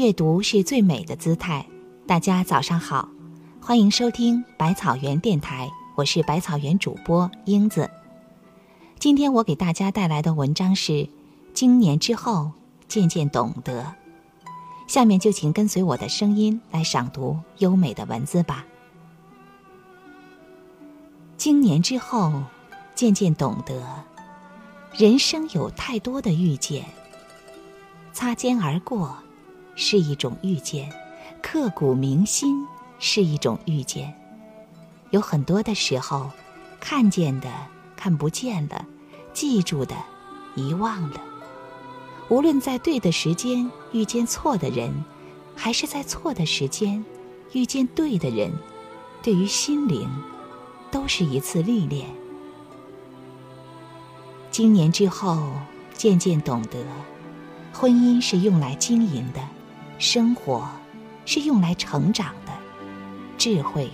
阅读是最美的姿态。大家早上好，欢迎收听百草园电台，我是百草园主播英子。今天我给大家带来的文章是《经年之后渐渐懂得》。下面就请跟随我的声音来赏读优美的文字吧。经年之后渐渐懂得，人生有太多的遇见。擦肩而过。是一种遇见，刻骨铭心是一种遇见。有很多的时候，看见的看不见了，记住的遗忘了。无论在对的时间遇见错的人，还是在错的时间遇见对的人，对于心灵都是一次历练。经年之后，渐渐懂得，婚姻是用来经营的。生活是用来成长的，智慧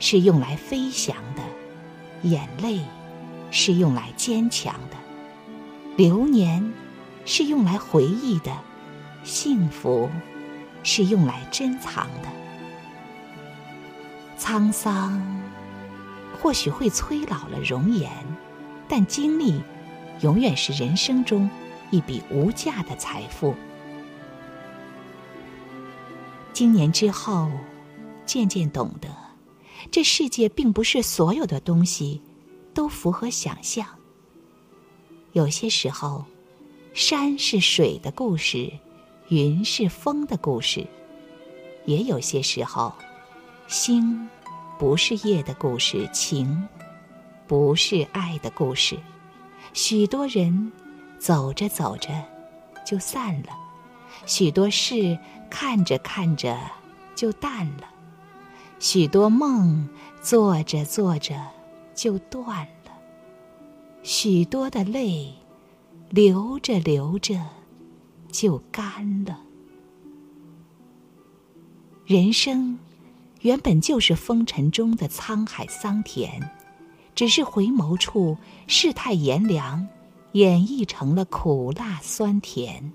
是用来飞翔的，眼泪是用来坚强的，流年是用来回忆的，幸福是用来珍藏的。沧桑或许会催老了容颜，但经历永远是人生中一笔无价的财富。经年之后，渐渐懂得，这世界并不是所有的东西都符合想象。有些时候，山是水的故事，云是风的故事；也有些时候，星不是夜的故事，情不是爱的故事。许多人走着走着就散了，许多事。看着看着就淡了，许多梦做着做着就断了，许多的泪流着流着就干了。人生原本就是风尘中的沧海桑田，只是回眸处世态炎凉，演绎成了苦辣酸甜。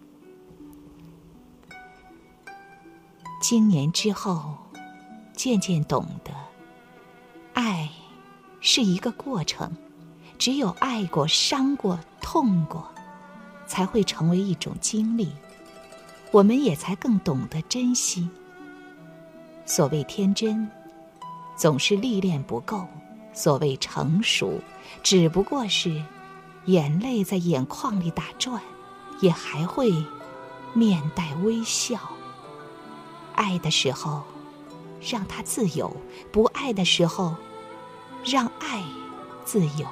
经年之后，渐渐懂得，爱是一个过程，只有爱过、伤过、痛过，才会成为一种经历，我们也才更懂得珍惜。所谓天真，总是历练不够；所谓成熟，只不过是眼泪在眼眶里打转，也还会面带微笑。爱的时候，让他自由；不爱的时候，让爱自由。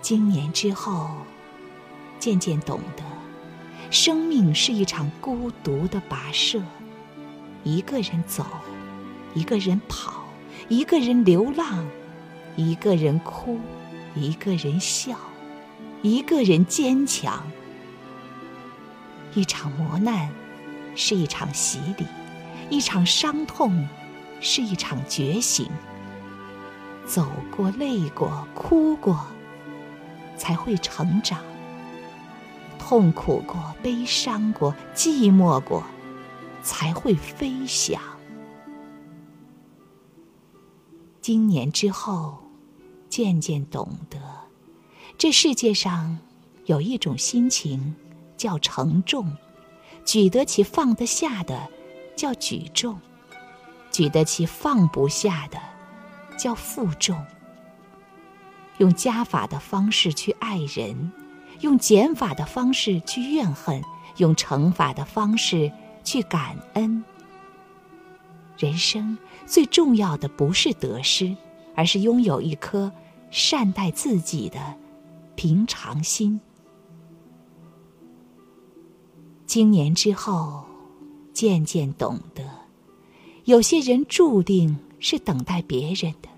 经年之后，渐渐懂得，生命是一场孤独的跋涉，一个人走，一个人跑，一个人流浪，一个人哭，一个人笑，一个人坚强。一场磨难，是一场洗礼；一场伤痛，是一场觉醒。走过、累过、哭过，才会成长；痛苦过、悲伤过、寂寞过，才会飞翔。经年之后，渐渐懂得，这世界上有一种心情。叫承重，举得起放得下的叫举重，举得起放不下的叫负重。用加法的方式去爱人，用减法的方式去怨恨，用乘法的方式去感恩。人生最重要的不是得失，而是拥有一颗善待自己的平常心。经年之后，渐渐懂得，有些人注定是等待别人的，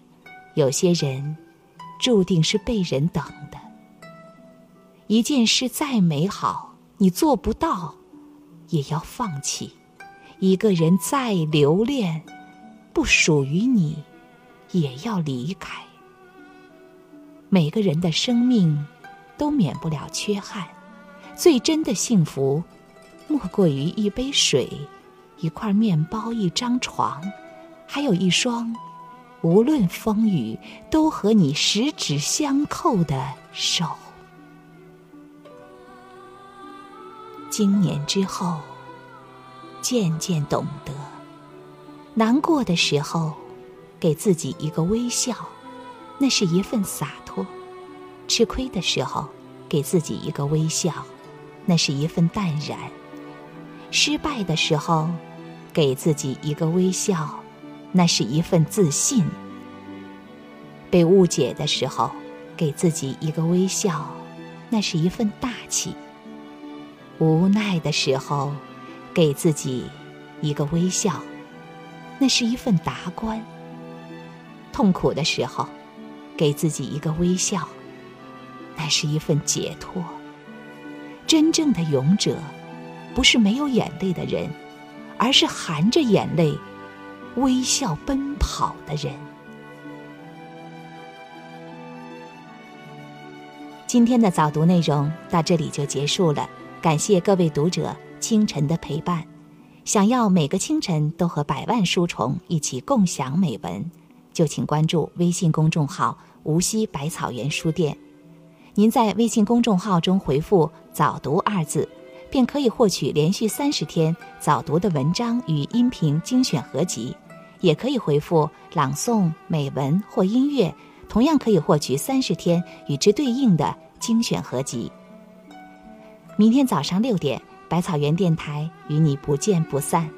有些人注定是被人等的。一件事再美好，你做不到，也要放弃；一个人再留恋，不属于你，也要离开。每个人的生命都免不了缺憾，最真的幸福。莫过于一杯水、一块面包、一张床，还有一双无论风雨都和你十指相扣的手。经年之后，渐渐懂得，难过的时候，给自己一个微笑，那是一份洒脱；吃亏的时候，给自己一个微笑，那是一份淡然；失败的时候，给自己一个微笑，那是一份自信；被误解的时候，给自己一个微笑，那是一份大气。无奈的时候，给自己一个微笑，那是一份达观；痛苦的时候，给自己一个微笑，那是一份解脱。真正的勇者，不是没有眼泪的人，而是含着眼泪微笑奔跑的人。今天的早读内容到这里就结束了。感谢各位读者清晨的陪伴。想要每个清晨都和百万书虫一起共享美文，就请关注微信公众号“无锡百草园书店”。您在微信公众号中回复“早读”二字，便可以获取连续三十天早读的文章与音频精选合集；也可以回复“朗诵”、“美文”或“音乐”，同样可以获取三十天与之对应的精选合集。明天早上六点，百草园电台与你不见不散。